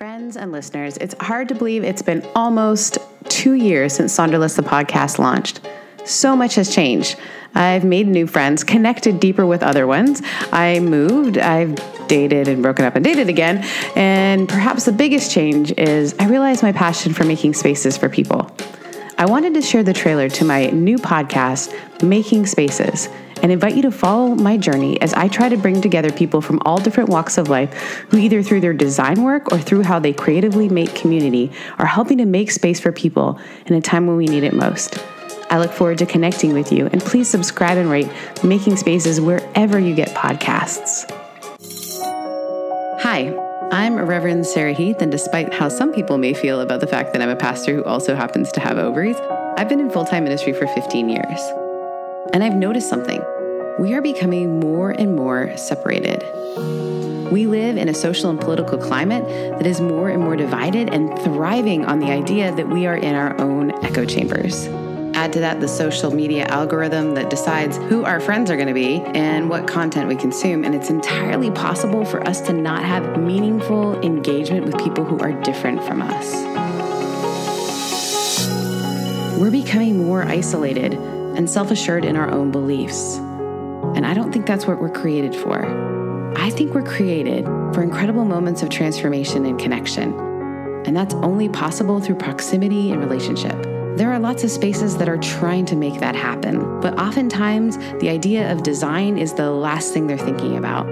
Friends and listeners, it's hard to believe it's been almost two years since Sonderless the podcast launched. So much has changed. I've made new friends, connected deeper with other ones. I moved, I've dated and broken up and dated again. And perhaps the biggest change is I realized my passion for making spaces for people. I wanted to share the trailer to my new podcast, Making Spaces and invite you to follow my journey as I try to bring together people from all different walks of life who, either through their design work or through how they creatively make community, are helping to make space for people in a time when we need it most. I look forward to connecting with you, and please subscribe and rate Making Spaces wherever you get podcasts. Hi. I'm Reverend Sarah Heath, and despite how some people may feel about the fact that I'm a pastor who also happens to have ovaries, I've been in full time ministry for 15 years. And I've noticed something. We are becoming more and more separated. We live in a social and political climate that is more and more divided and thriving on the idea that we are in our own echo chambers. Add to that the social media algorithm that decides who our friends are going to be and what content we consume, and it's entirely possible for us to not have meaningful engagement with people who are different from us. We're becoming more isolated and self assured in our own beliefs. And I don't think that's what we're created for. I think we're created for incredible moments of transformation and connection. And that's only possible through proximity and relationship. There are lots of spaces that are trying to make that happen, but oftentimes the idea of design is the last thing they're thinking about.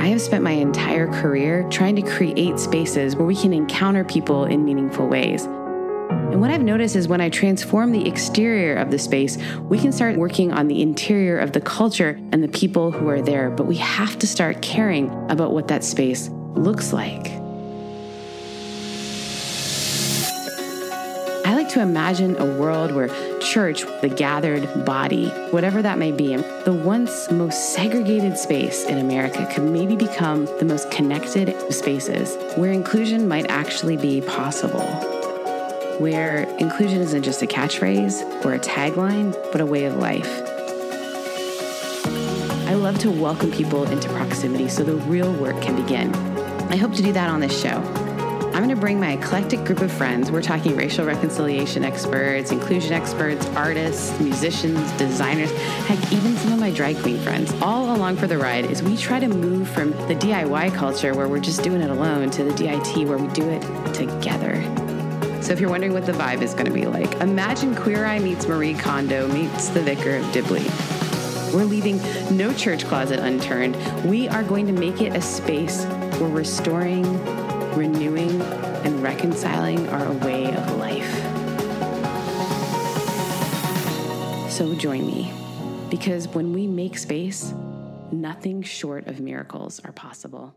I have spent my entire career trying to create spaces where we can encounter people in meaningful ways. And what I've noticed is when I transform the exterior of the space, we can start working on the interior of the culture and the people who are there. But we have to start caring about what that space looks like. I like to imagine a world where church, the gathered body, whatever that may be, the once most segregated space in America could maybe become the most connected spaces where inclusion might actually be possible where inclusion isn't just a catchphrase or a tagline, but a way of life. I love to welcome people into proximity so the real work can begin. I hope to do that on this show. I'm going to bring my eclectic group of friends. We're talking racial reconciliation experts, inclusion experts, artists, musicians, designers, heck, even some of my drag queen friends, all along for the ride as we try to move from the DIY culture where we're just doing it alone to the DIT where we do it together. So if you're wondering what the vibe is going to be like, imagine Queer Eye meets Marie Kondo meets the Vicar of Dibley. We're leaving no church closet unturned. We are going to make it a space where restoring, renewing, and reconciling a way of life. So join me, because when we make space, nothing short of miracles are possible.